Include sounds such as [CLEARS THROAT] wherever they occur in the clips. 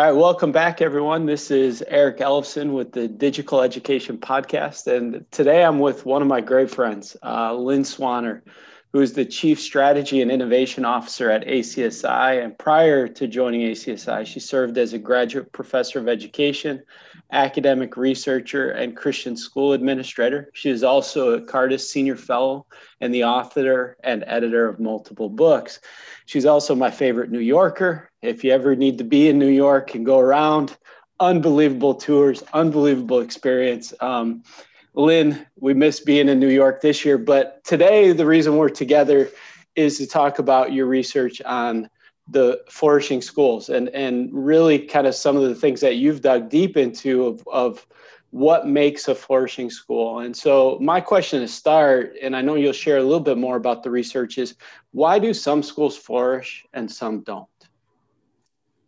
All right, welcome back, everyone. This is Eric Ellefson with the Digital Education Podcast. And today I'm with one of my great friends, uh, Lynn Swaner, who is the Chief Strategy and Innovation Officer at ACSI. And prior to joining ACSI, she served as a graduate professor of education, academic researcher, and Christian school administrator. She is also a Cardus Senior Fellow and the author and editor of multiple books. She's also my favorite New Yorker. If you ever need to be in New York and go around, unbelievable tours, unbelievable experience. Um, Lynn, we missed being in New York this year, but today the reason we're together is to talk about your research on the flourishing schools and, and really kind of some of the things that you've dug deep into of, of what makes a flourishing school. And so my question to start, and I know you'll share a little bit more about the research is why do some schools flourish and some don't?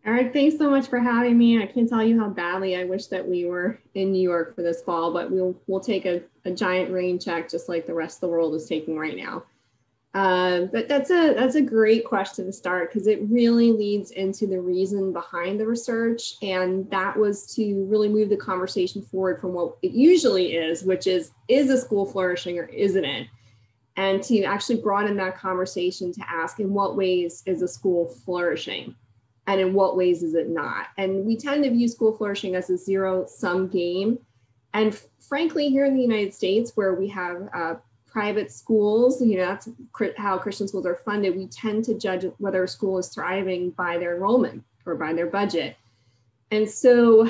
Eric, thanks so much for having me. I can't tell you how badly I wish that we were in New York for this fall, but we'll we'll take a, a giant rain check just like the rest of the world is taking right now. Uh, but that's a that's a great question to start because it really leads into the reason behind the research, and that was to really move the conversation forward from what it usually is, which is is a school flourishing or isn't it, and to actually broaden that conversation to ask in what ways is a school flourishing and in what ways is it not? And we tend to view school flourishing as a zero sum game. And frankly, here in the United States, where we have uh, private schools, you know, that's how Christian schools are funded, we tend to judge whether a school is thriving by their enrollment or by their budget. And so,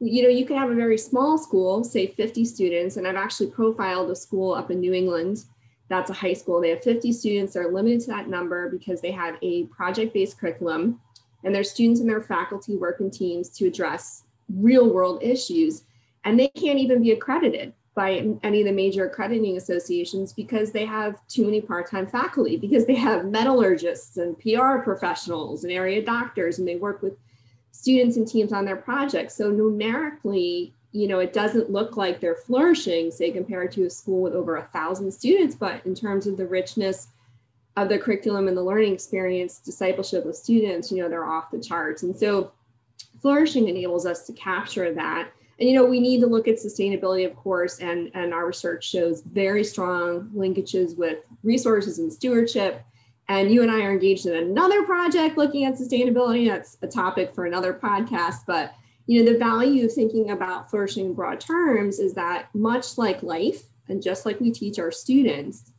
you know, you can have a very small school, say 50 students, and I've actually profiled a school up in New England. That's a high school. They have 50 students. They're limited to that number because they have a project based curriculum and their students and their faculty work in teams to address real world issues. And they can't even be accredited by any of the major accrediting associations because they have too many part-time faculty, because they have metallurgists and PR professionals and area doctors, and they work with students and teams on their projects. So numerically, you know, it doesn't look like they're flourishing, say, compared to a school with over a thousand students, but in terms of the richness of the curriculum and the learning experience, discipleship of students, you know, they're off the charts. And so flourishing enables us to capture that. And, you know, we need to look at sustainability, of course, and, and our research shows very strong linkages with resources and stewardship. And you and I are engaged in another project looking at sustainability. That's a topic for another podcast. But, you know, the value of thinking about flourishing in broad terms is that much like life, and just like we teach our students,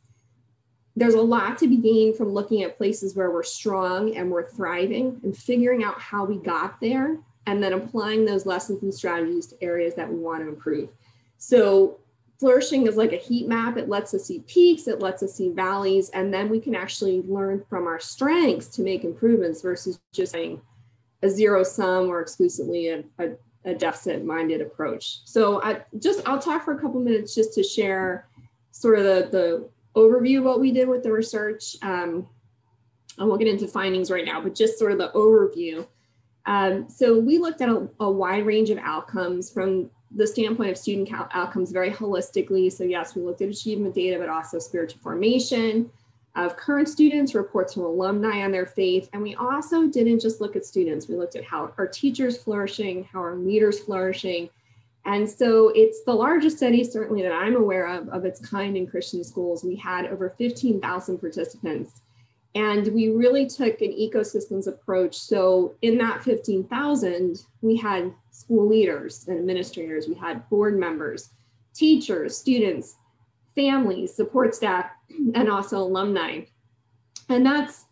there's a lot to be gained from looking at places where we're strong and we're thriving and figuring out how we got there and then applying those lessons and strategies to areas that we want to improve. So flourishing is like a heat map. It lets us see peaks, it lets us see valleys, and then we can actually learn from our strengths to make improvements versus just saying a zero sum or exclusively a, a, a deficit minded approach. So I just I'll talk for a couple minutes just to share sort of the, the overview of what we did with the research. Um, I won't get into findings right now, but just sort of the overview. Um, so we looked at a, a, wide range of outcomes from the standpoint of student outcomes very holistically. So yes, we looked at achievement data, but also spiritual formation of current students, reports from alumni on their faith. And we also didn't just look at students, we looked at how our teachers flourishing, how our leaders flourishing, and so it's the largest study, certainly that I'm aware of, of its kind in Christian schools. We had over 15,000 participants. And we really took an ecosystems approach. So in that 15,000, we had school leaders and administrators, we had board members, teachers, students, families, support staff, [CLEARS THROAT] and also alumni. And that's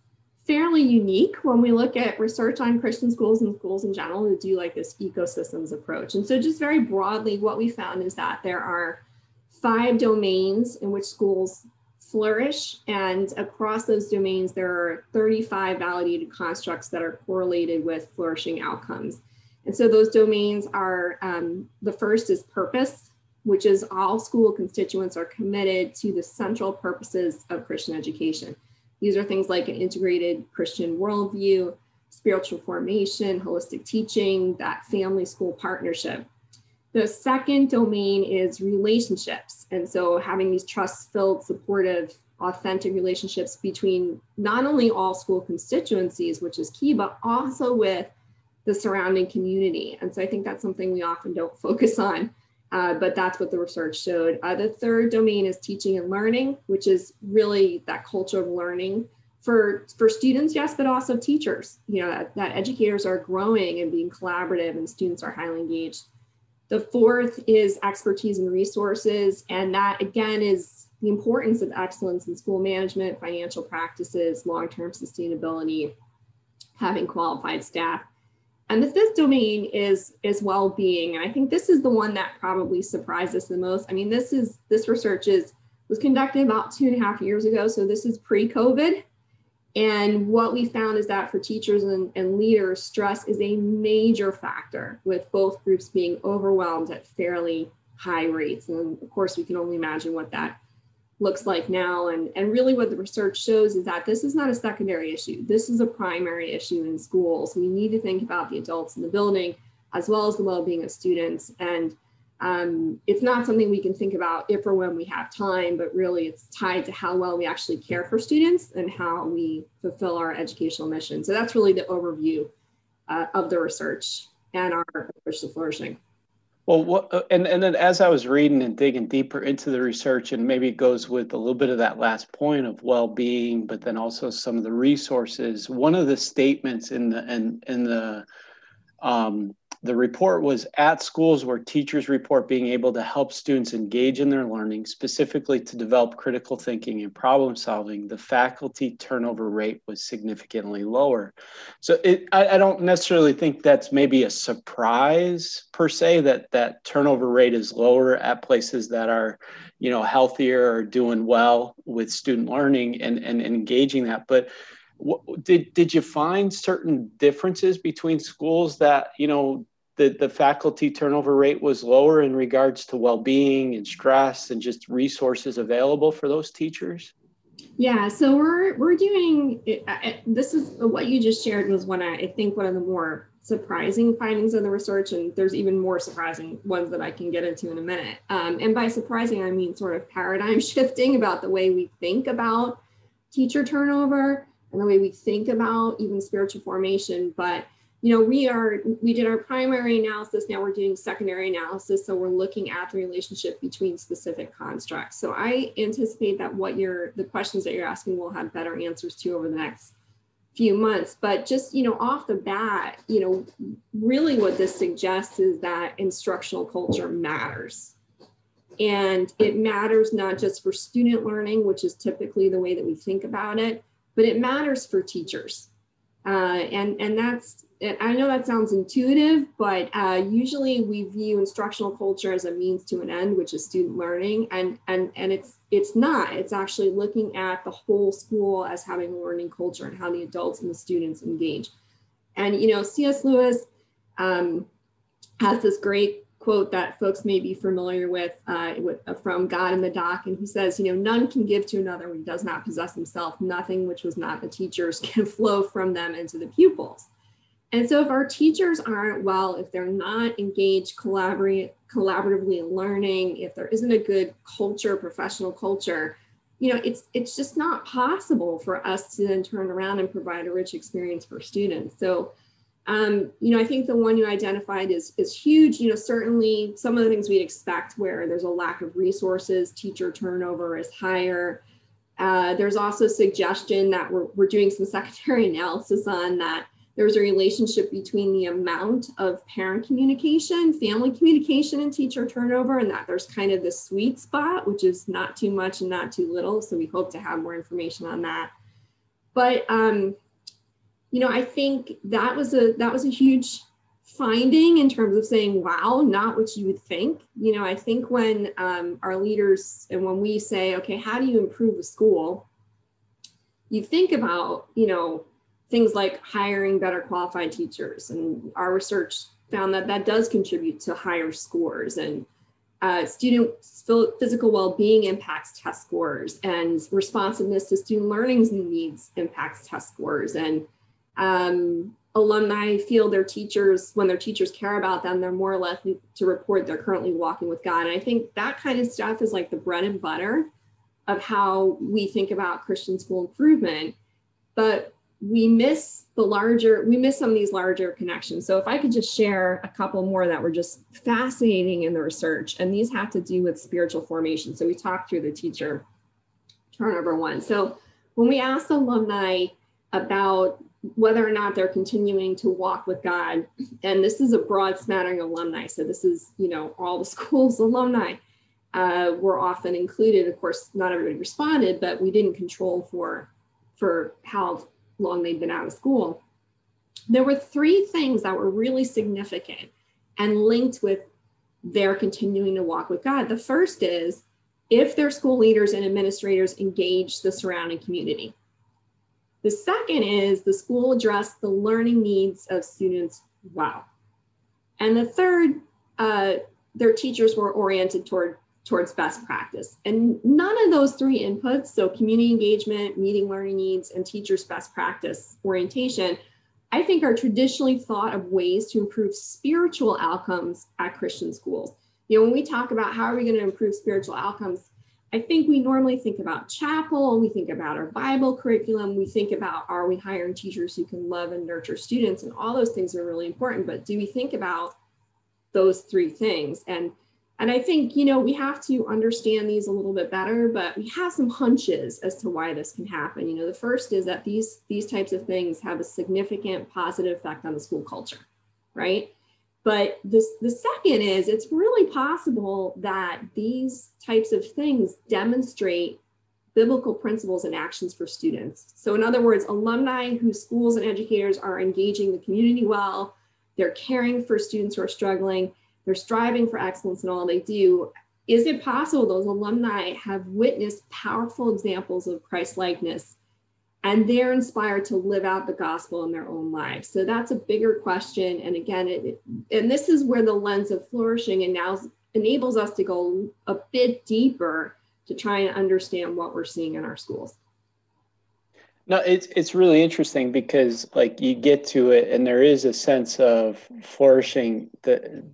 fairly unique when we look at research on Christian schools and schools in general to do like this ecosystems approach. And so just very broadly, what we found is that there are five domains in which schools flourish. And across those domains, there are 35 validated constructs that are correlated with flourishing outcomes. And so those domains are um, the first is purpose, which is all school constituents are committed to the central purposes of Christian education. These are things like an integrated Christian worldview, spiritual formation, holistic teaching, that family school partnership. The second domain is relationships. And so having these trust filled, supportive, authentic relationships between not only all school constituencies, which is key, but also with the surrounding community. And so I think that's something we often don't focus on, uh, but that's what the research showed. Uh, the third domain is teaching and learning, which is really that culture of learning for, for students, yes, but also teachers, you know, that, that educators are growing and being collaborative and students are highly engaged. The fourth is expertise and resources. And that again is the importance of excellence in school management, financial practices, long-term sustainability, having qualified staff. And the fifth domain is, is well-being. And I think this is the one that probably surprised us the most. I mean, this is this research is was conducted about two and a half years ago. So this is pre-COVID. And what we found is that for teachers and, and leaders, stress is a major factor with both groups being overwhelmed at fairly high rates. And of course, we can only imagine what that looks like now. And, and really what the research shows is that this is not a secondary issue. This is a primary issue in schools. We need to think about the adults in the building as well as the well-being of students. And um, it's not something we can think about if or when we have time, but really it's tied to how well we actually care for students and how we fulfill our educational mission. So that's really the overview uh, of the research and our approach to flourishing. Well, what, uh, and, and then as I was reading and digging deeper into the research, and maybe it goes with a little bit of that last point of well-being, but then also some of the resources. One of the statements in the in, in the um, the report was at schools where teachers report being able to help students engage in their learning, specifically to develop critical thinking and problem solving, the faculty turnover rate was significantly lower. So it, I, I, don't necessarily think that's maybe a surprise per se that that turnover rate is lower at places that are, you know, healthier or doing well with student learning and, and, engaging that. But did did you find certain differences between schools that you know the, the faculty turnover rate was lower in regards to well-being and stress and just resources available for those teachers? Yeah so we're we're doing this is what you just shared was one i think one of the more surprising findings of the research and there's even more surprising ones that i can get into in a minute. Um, and by surprising i mean sort of paradigm [LAUGHS] shifting about the way we think about teacher turnover and the way we think about even spiritual formation but you know, we are, we did our primary analysis, now we're doing secondary analysis. So we're looking at the relationship between specific constructs. So I anticipate that what you're, the questions that you're asking will have better answers to over the next few months. But just, you know, off the bat, you know, really what this suggests is that instructional culture matters. And it matters not just for student learning, which is typically the way that we think about it, but it matters for teachers. Uh, and, and that's I know that sounds intuitive, but uh, usually we view instructional culture as a means to an end, which is student learning, and and and it's it's not. It's actually looking at the whole school as having a learning culture and how the adults and the students engage. And you know, C.S. Lewis um, has this great quote that folks may be familiar with, uh, with uh, from God in the Dock, and he says, you know, none can give to another when he does not possess himself. Nothing which was not the teacher's [LAUGHS] can flow from them into the pupils. And so if our teachers aren't well, if they're not engaged collaboratively in learning, if there isn't a good culture, professional culture, you know, it's it's just not possible for us to then turn around and provide a rich experience for students. So um, you know, I think the one you identified is is huge. You know, certainly some of the things we'd expect where there's a lack of resources, teacher turnover is higher. Uh, there's also suggestion that we're, we're doing some [LAUGHS] secondary analysis on that there's a relationship between the amount of parent communication, family communication, and teacher turnover, and that there's kind of the sweet spot, which is not too much and not too little. So we hope to have more information on that. But um, you know, I think that was a that was a huge finding in terms of saying, wow, not what you would think. You know, I think when um, our leaders and when we say, okay, how do you improve a school? You think about, you know, things like hiring better qualified teachers. And our research found that that does contribute to higher scores and uh, student physical well-being impacts test scores and responsiveness to student learning needs impacts test scores and um, alumni feel their teachers when their teachers care about them they're more likely to report they're currently walking with god and i think that kind of stuff is like the bread and butter of how we think about christian school improvement but we miss the larger, we miss some of these larger connections. So if I could just share a couple more that were just fascinating in the research, and these have to do with spiritual formation. So we talked through the teacher turnover one. So when we asked alumni about whether or not they're continuing to walk with God, and this is a broad smattering of alumni. So this is, you know, all the [LAUGHS] schools alumni uh, were often included. Of course, not everybody responded, but we didn't control for for how long they'd been out of school. There were three things that were really significant and linked with their continuing to walk with God. The first is if their school leaders and administrators engage the surrounding community. The second is the school addressed the learning needs of students well. And the third, uh, their teachers were oriented toward towards best practice. And none of those three inputs, so community engagement, meeting learning needs, and teachers' best practice orientation, I think are traditionally thought of ways to improve spiritual outcomes at Christian schools. You know, when we talk about how are we going to improve spiritual outcomes, I think we normally think about chapel, we think about our Bible curriculum, we think about are we hiring teachers who can love and nurture students, and all those things are really important. But do we think about those three things? And and I think, you know, we have to understand these a little bit better, but we have some hunches as to why this can happen. You know, the first is that these these types of things have a significant positive effect on the school culture, right? But this the second is it's really possible that these types of things demonstrate biblical principles and actions for students. So in other words, alumni whose schools and educators are engaging the community well, they're caring for students who are struggling, they're striving for excellence in all they do. Is it possible those alumni have witnessed powerful examples of Christ likeness and they're inspired to live out the gospel in their own lives? So that's a bigger question. And again, it, and this is where the lens of flourishing and now enables us to go a bit deeper to try and understand what we're seeing in our schools. No, it's it's really interesting because like you get to it and there is a sense of flourishing that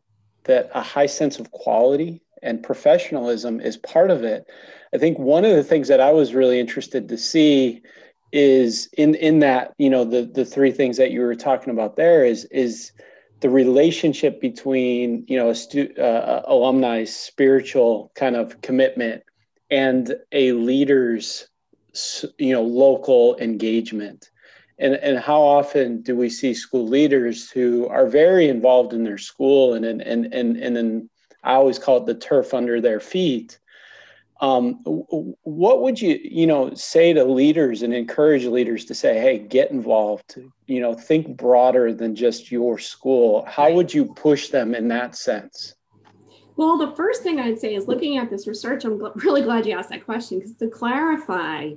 that a high sense of quality and professionalism is part of it. I think one of the things that I was really interested to see is in in that you know the the three things that you were talking about there is is the relationship between you know a stu- uh, alumni spiritual kind of commitment and a leader's you know local engagement and, and how often do we see school leaders who are very involved in their school and and and and, and then I always call it the turf under their feet. Um, what would you you know say to leaders and encourage leaders to say, hey, get involved. You know, think broader than just your school. How would you push them in that sense? Well, the first thing I'd say is looking at this research. I'm [LAUGHS] really glad you asked that question because to clarify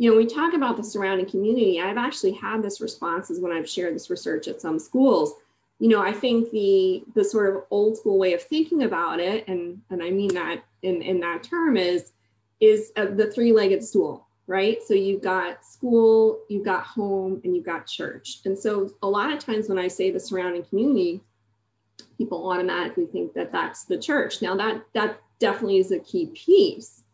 you know, we talk about the surrounding community. I've actually had this responses when I've shared this research at some schools. You know, I think the the sort of old school way of thinking about it, and and I mean that in in that term is is uh, the three legged stool, right? So you've got school, you've got home, and you've got church. And so a lot of times when I say the surrounding community, people automatically think that that's the church. Now that that definitely is a key piece,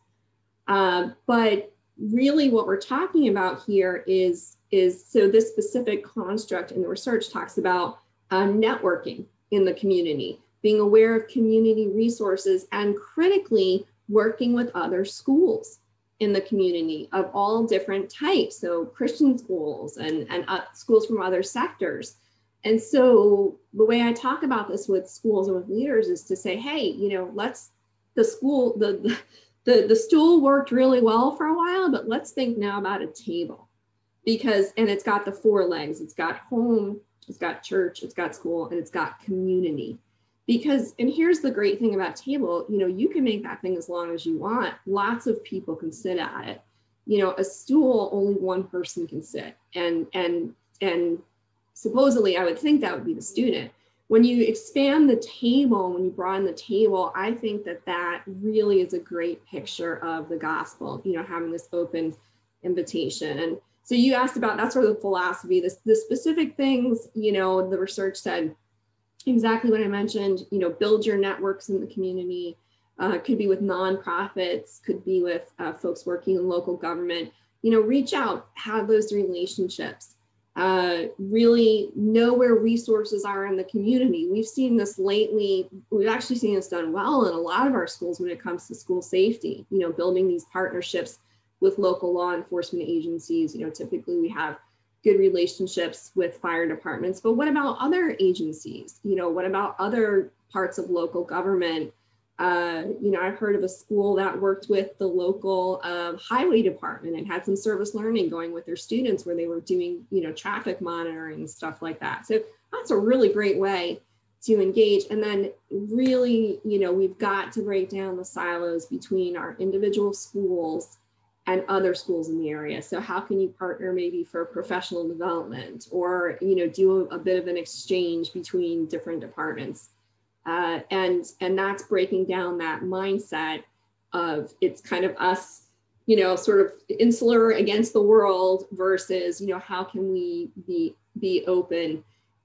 uh, but really what we're talking about here is is so this specific construct in the research talks about uh, networking in the community being aware of community resources and critically working with other schools in the community of all different types. So christian schools and and uh, schools from other sectors. And so the way i talk about this with schools and with leaders is to say hey you know let's the school the, the the, the stool worked really well for a while, but let's think now about a table. Because, and it's got the four legs. It's got home, it's got church, it's got school, and it's got community. Because, and here's the great thing about table, you know, you can make that thing as long as you want. Lots of people can sit at it. You know, a stool, only one person can sit. And, and, and supposedly I would think that would be the student when you expand the table, when you broaden the table, I think that that really is a great picture of the gospel, you know, having this open invitation. And so you asked about that sort of the philosophy, this, the specific things, you know, the research said exactly what I mentioned, you know, build your networks in the community. Uh, could be with nonprofits, could be with uh, folks working in local government. You know, reach out, have those relationships uh, really know where resources are in the community. We've seen this lately. We've actually seen this done well in a lot of our schools when it comes to school safety. You know, building these partnerships with local law enforcement agencies. You know, typically we have good relationships with fire departments, but what about other agencies? You know, what about other parts of local government? Uh, you know, I've heard of a school that worked with the local uh, highway department and had some service learning going with their students where they were doing, you know, traffic monitoring and stuff like that. So that's a really great way to engage. And then really, you know, we've got to break down the silos between our individual schools and other schools in the area. So how can you partner maybe for professional development or, you know, do a, a bit of an exchange between different departments? Uh, and and that's breaking down that mindset of it's kind of us you know sort of insular against the world versus you know how can we be be open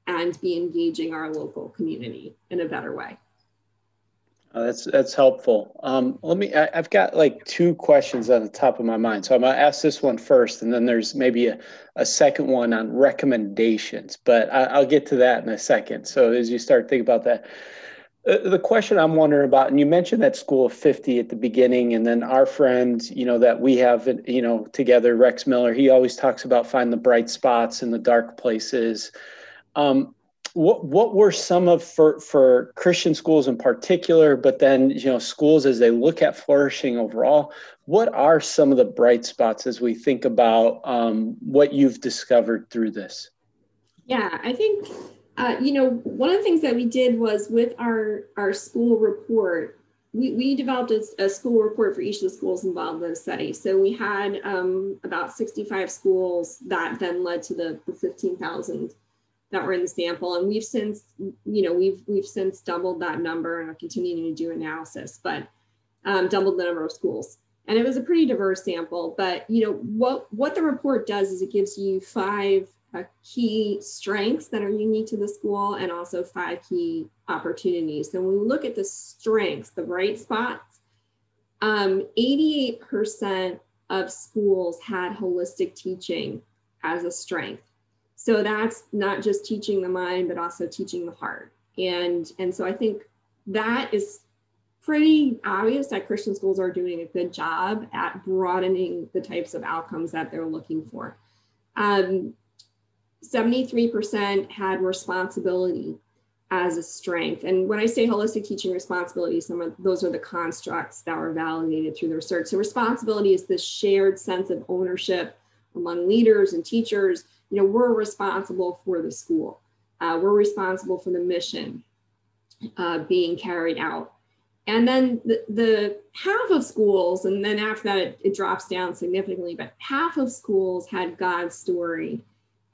and be engaging our local community in a better way uh, that's that's helpful. Um, let me. I, have got like two questions on the top of my mind, so I'm gonna ask this one first, and then there's maybe a, a second one on recommendations. But I, will get to that in a second. So as you start thinking about that, uh, the question I'm wondering about, and you mentioned that school of 50 at the beginning, and then our friend, you know, that we have, you know, together, Rex Miller, he always talks about find the bright spots in the dark places. Um, what what were some of for for Christian schools in particular, but then you know schools as they look at flourishing overall? What are some of the bright spots as we think about um, what you've discovered through this? Yeah, I think uh, you know, one of the things that we did was with our, our school report, we, we developed a, a school report for each of the schools involved in the study. So we had um, about 65 schools that then led to the, the 15,000 that were in the sample. And we've since, you know, we've, we've since doubled that number and are continuing to do analysis, but um, doubled the number of schools. And it was a pretty diverse sample, but you know, what, what the report does is it gives you five uh, key strengths that are unique to the school and also five key opportunities. So when we look at the strengths, the bright spots, um, 88% of schools had holistic teaching as a strength. So that's not just teaching the mind, but also teaching the heart. And, and so I think that is pretty obvious that Christian schools are doing a good job at broadening the types of outcomes that they're looking for. Um, 73% had responsibility as a strength. And when I say holistic teaching responsibility, some of those are the constructs that were validated through the research. So responsibility is this shared sense of ownership among leaders and teachers. You know, we're responsible for the school. Uh, we're responsible for the mission uh, being carried out. And then the, the, half of schools, and then after that it, it drops down significantly, but half of schools had God's story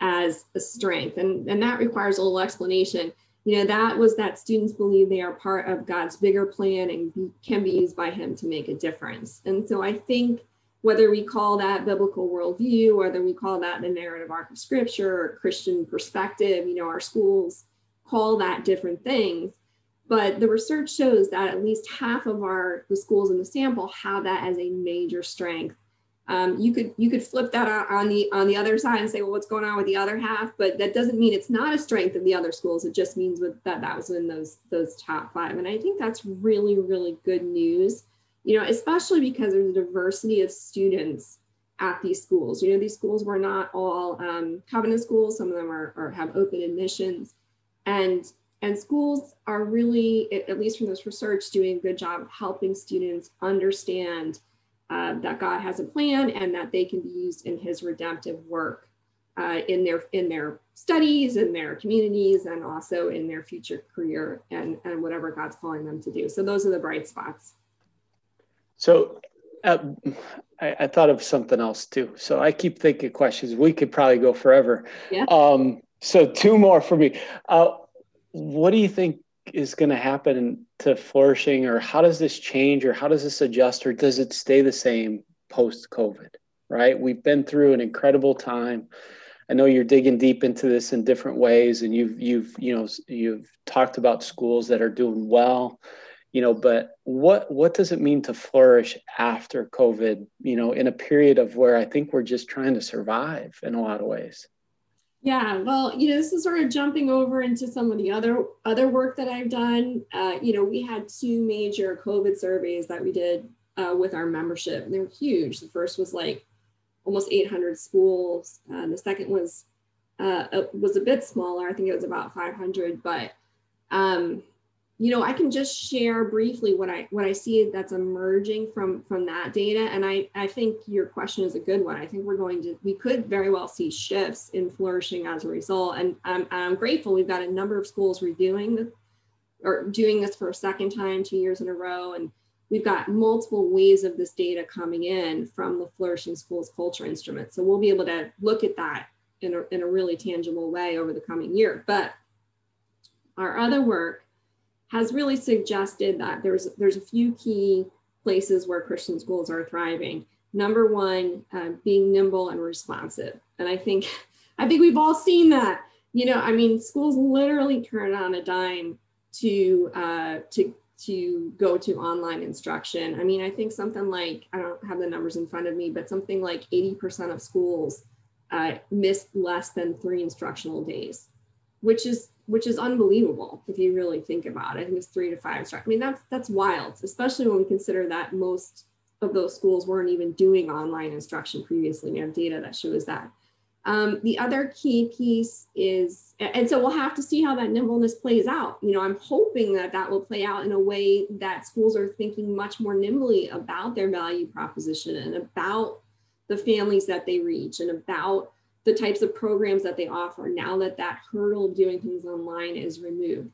as a strength. And, and that requires a little explanation. You know, that was that students believe they are part of God's bigger plan and can be used by Him to make a difference. And so I think whether we call that biblical worldview, whether we call that the narrative arc of scripture or Christian perspective, you know, our schools call that different things. But the research shows that at least half of our the schools in the sample have that as a major strength um, you could you could flip that on the on the other side and say, well, what's going on with the other half? But that doesn't mean it's not a strength of the other schools. It just means with that that was in those those top five. And I think that's really really good news. You know, especially because there's a diversity of students at these schools. You know, these schools were not all um, covenant schools. Some of them are, are have open admissions, and and schools are really, at least from this research, doing a good job of helping students understand uh, that God has a plan and that they can be used in His redemptive work uh, in their in their studies, in their communities, and also in their future career and and whatever God's calling them to do. So those are the bright spots. So. Uh, I, I, thought of something else too. So I keep thinking questions. We could probably go forever. Yeah. Um, so two more for me. Uh, what do you think is going to happen to flourishing or how does this change or how does this adjust or does it stay the same post covid right we've been through an incredible time i know you're digging deep into this in different ways and you've you've you know you've talked about schools that are doing well you know but what what does it mean to flourish after covid you know in a period of where i think we're just trying to survive in a lot of ways Yeah, well, you know, this is sort of jumping over into some of the other other work that I've done. Uh, you know, we had two major COVID surveys that we did uh, with our membership, and they were huge. The first was like almost 800 schools. Uh, the second was uh, was a bit smaller. I think it was about 500, but um, you know, I can just share briefly what I what I see that's emerging from from that data. And I I think your question is a good one. I think we're going to we could very well see shifts in flourishing as a result. And I'm I'm grateful we've got a number of schools redoing the or doing this for a second time, two years in a row, and we've got multiple ways of this data coming in from the flourishing schools culture instrument. So we'll be able to look at that in a, in a really tangible way over the coming year. But our other work has really suggested that there's there's a few key places where Christian schools are thriving. Number one, uh, being nimble and responsive, and I think I think we've all seen that. You know, I mean, schools literally turn on a dime to uh, to to go to online instruction. I mean, I think something like I don't have the numbers in front of me, but something like 80% of schools uh, missed less than three instructional days, which is which is unbelievable if you really think about it. I think it's three to five. I mean, that's that's wild, especially when we consider that most of those schools weren't even doing online instruction previously. We have data that shows that. Um, the other key piece is, and so we'll have to see how that nimbleness plays out. You know, I'm hoping that that will play out in a way that schools are thinking much more nimbly about their value proposition and about the families that they reach and about the types of programs that they offer now that that hurdle of doing things online is removed.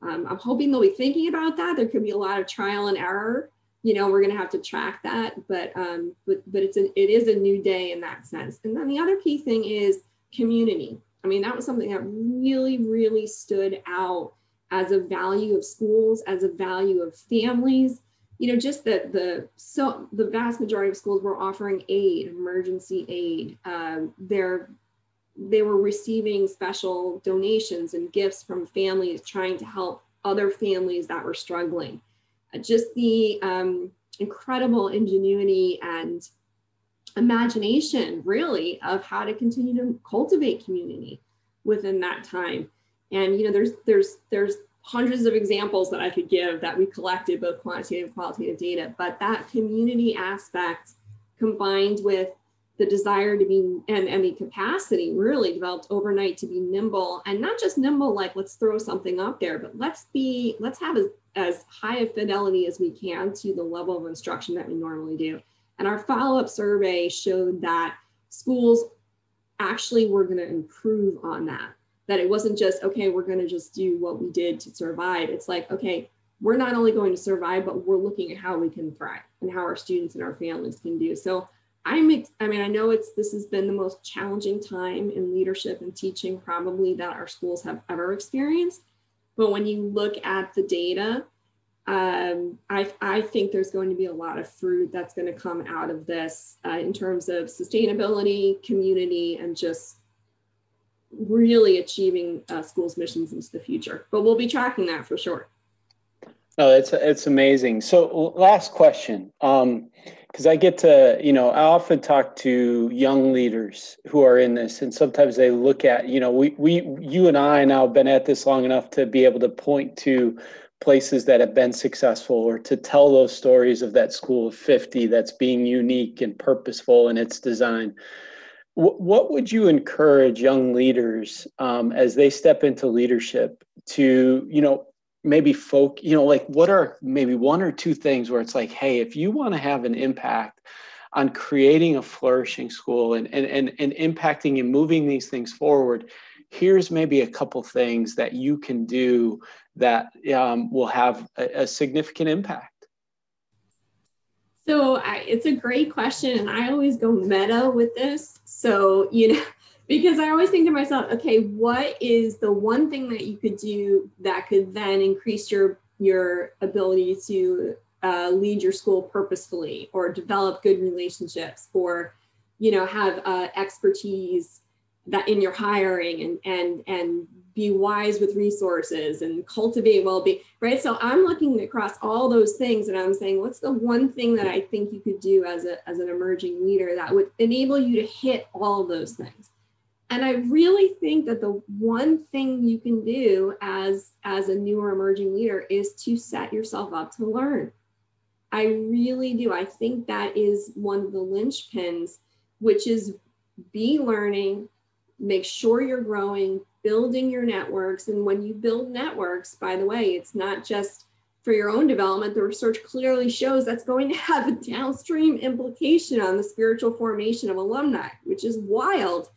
Um, I'm hoping they'll be thinking about that. There could be a lot of trial and error. You know, we're going to have to track that, but um, but but it's an, it is a new day in that sense. And then the other key thing is community. I mean, that was something that really really stood out as a value of schools, as a value of families, you know, just that the so the vast majority of schools were offering aid, emergency aid. Um, they're they were receiving special donations and gifts from families trying to help other families that were struggling. Uh, just the um, incredible ingenuity and imagination, really, of how to continue to cultivate community within that time. And you know, there's there's there's hundreds of examples that I could give that we collected both quantitative and qualitative data, but that community aspect combined with the desire to be and, and the capacity really developed overnight to be nimble and not just nimble like let's throw something up there but let's be let's have as, as high a fidelity as we can to the level of instruction that we normally do. And our follow-up survey showed that schools actually were going to improve on that that it wasn't just okay we're going to just do what we did to survive. It's like okay we're not only going to survive but we're looking at how we can thrive and how our students and our families can do. So i'm i mean i know it's this has been the most challenging time in leadership and teaching probably that our schools have ever experienced. But when you look at the data um, I, I think there's going to be a lot of fruit that's going to come out of this uh, in terms of sustainability, community, and just really achieving uh, schools' missions into the future. But we'll be tracking that for sure. No, it's it's amazing. So, last question, because um, I get to, you know, I often talk to young leaders who are in this, and sometimes they look at, you know, we we you and I now have been at this long enough to be able to point to places that have been successful or to tell those stories of that school of 50 that's being unique and purposeful in its design what would you encourage young leaders um, as they step into leadership to, you know, maybe folk, you know, like what are maybe one or two things where it's like, hey, if you want to have an impact on creating a flourishing school and, and, and, and impacting and moving these things forward, here's maybe a couple things that you can do that um, will have a, a significant impact. So I, it's a great question, and I always go meta with this. So you know, [LAUGHS] because I always think to myself, okay, what is the one thing that you could do that could then increase your your ability to uh, lead your school purposefully, or develop good relationships, or you know, have uh, expertise that in your hiring and and and be wise with resources and cultivate well-being right? So i'm looking across all those things and i'm saying what's the one thing that i think you could do as a as an emerging leader that would enable you to hit all those things? And i really think that the one thing you can do as as a newer emerging leader is to set yourself up to learn. I really do. I think that is one of the linchpins which is be learning make sure you're growing building your networks and when you build networks by the way it's not just for your own development, the research clearly shows that's going to have a downstream implication on the spiritual formation of alumni, which is wild.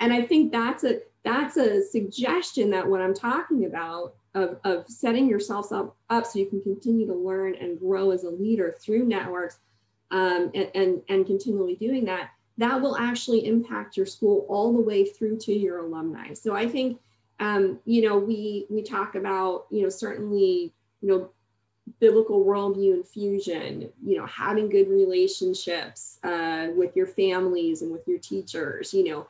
And I think that's a that's a suggestion that what I'm talking about of, of setting yourself up, up so you can continue to learn and grow as a leader through networks um, and, and, and continually doing that, that will actually impact your school all the way through to your alumni. So I think, um, you know, we, we talk about, you know, certainly, you know, biblical worldview infusion, you know, having good relationships uh, with your families and with your teachers, you know,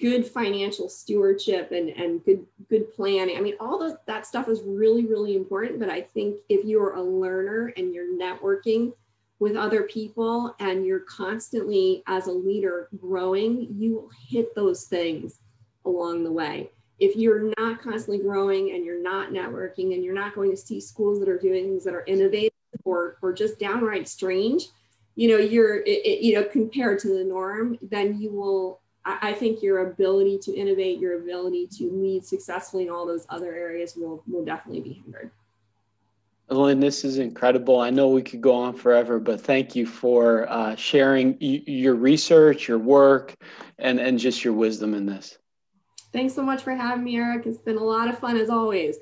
good financial stewardship and, and good good planning. I mean, all the, that stuff is really, really important. But I think if you're a learner and you're networking with other people and you're constantly as a leader growing, you will hit those things along the way if you're not constantly growing and you're not networking and you're not going to see schools that are doing things that are innovative or, or just downright strange, you know, you're, it, it, you know, compared to the norm, then you will, I, I think your ability to innovate, your ability to lead successfully in all those other areas will, will definitely be hindered. Lynn, this is incredible. I know we could go on forever, but thank you for uh, sharing y- your research, your work, and, and just your wisdom in this. Thanks so much for having me, Eric. It's been a lot of fun as always.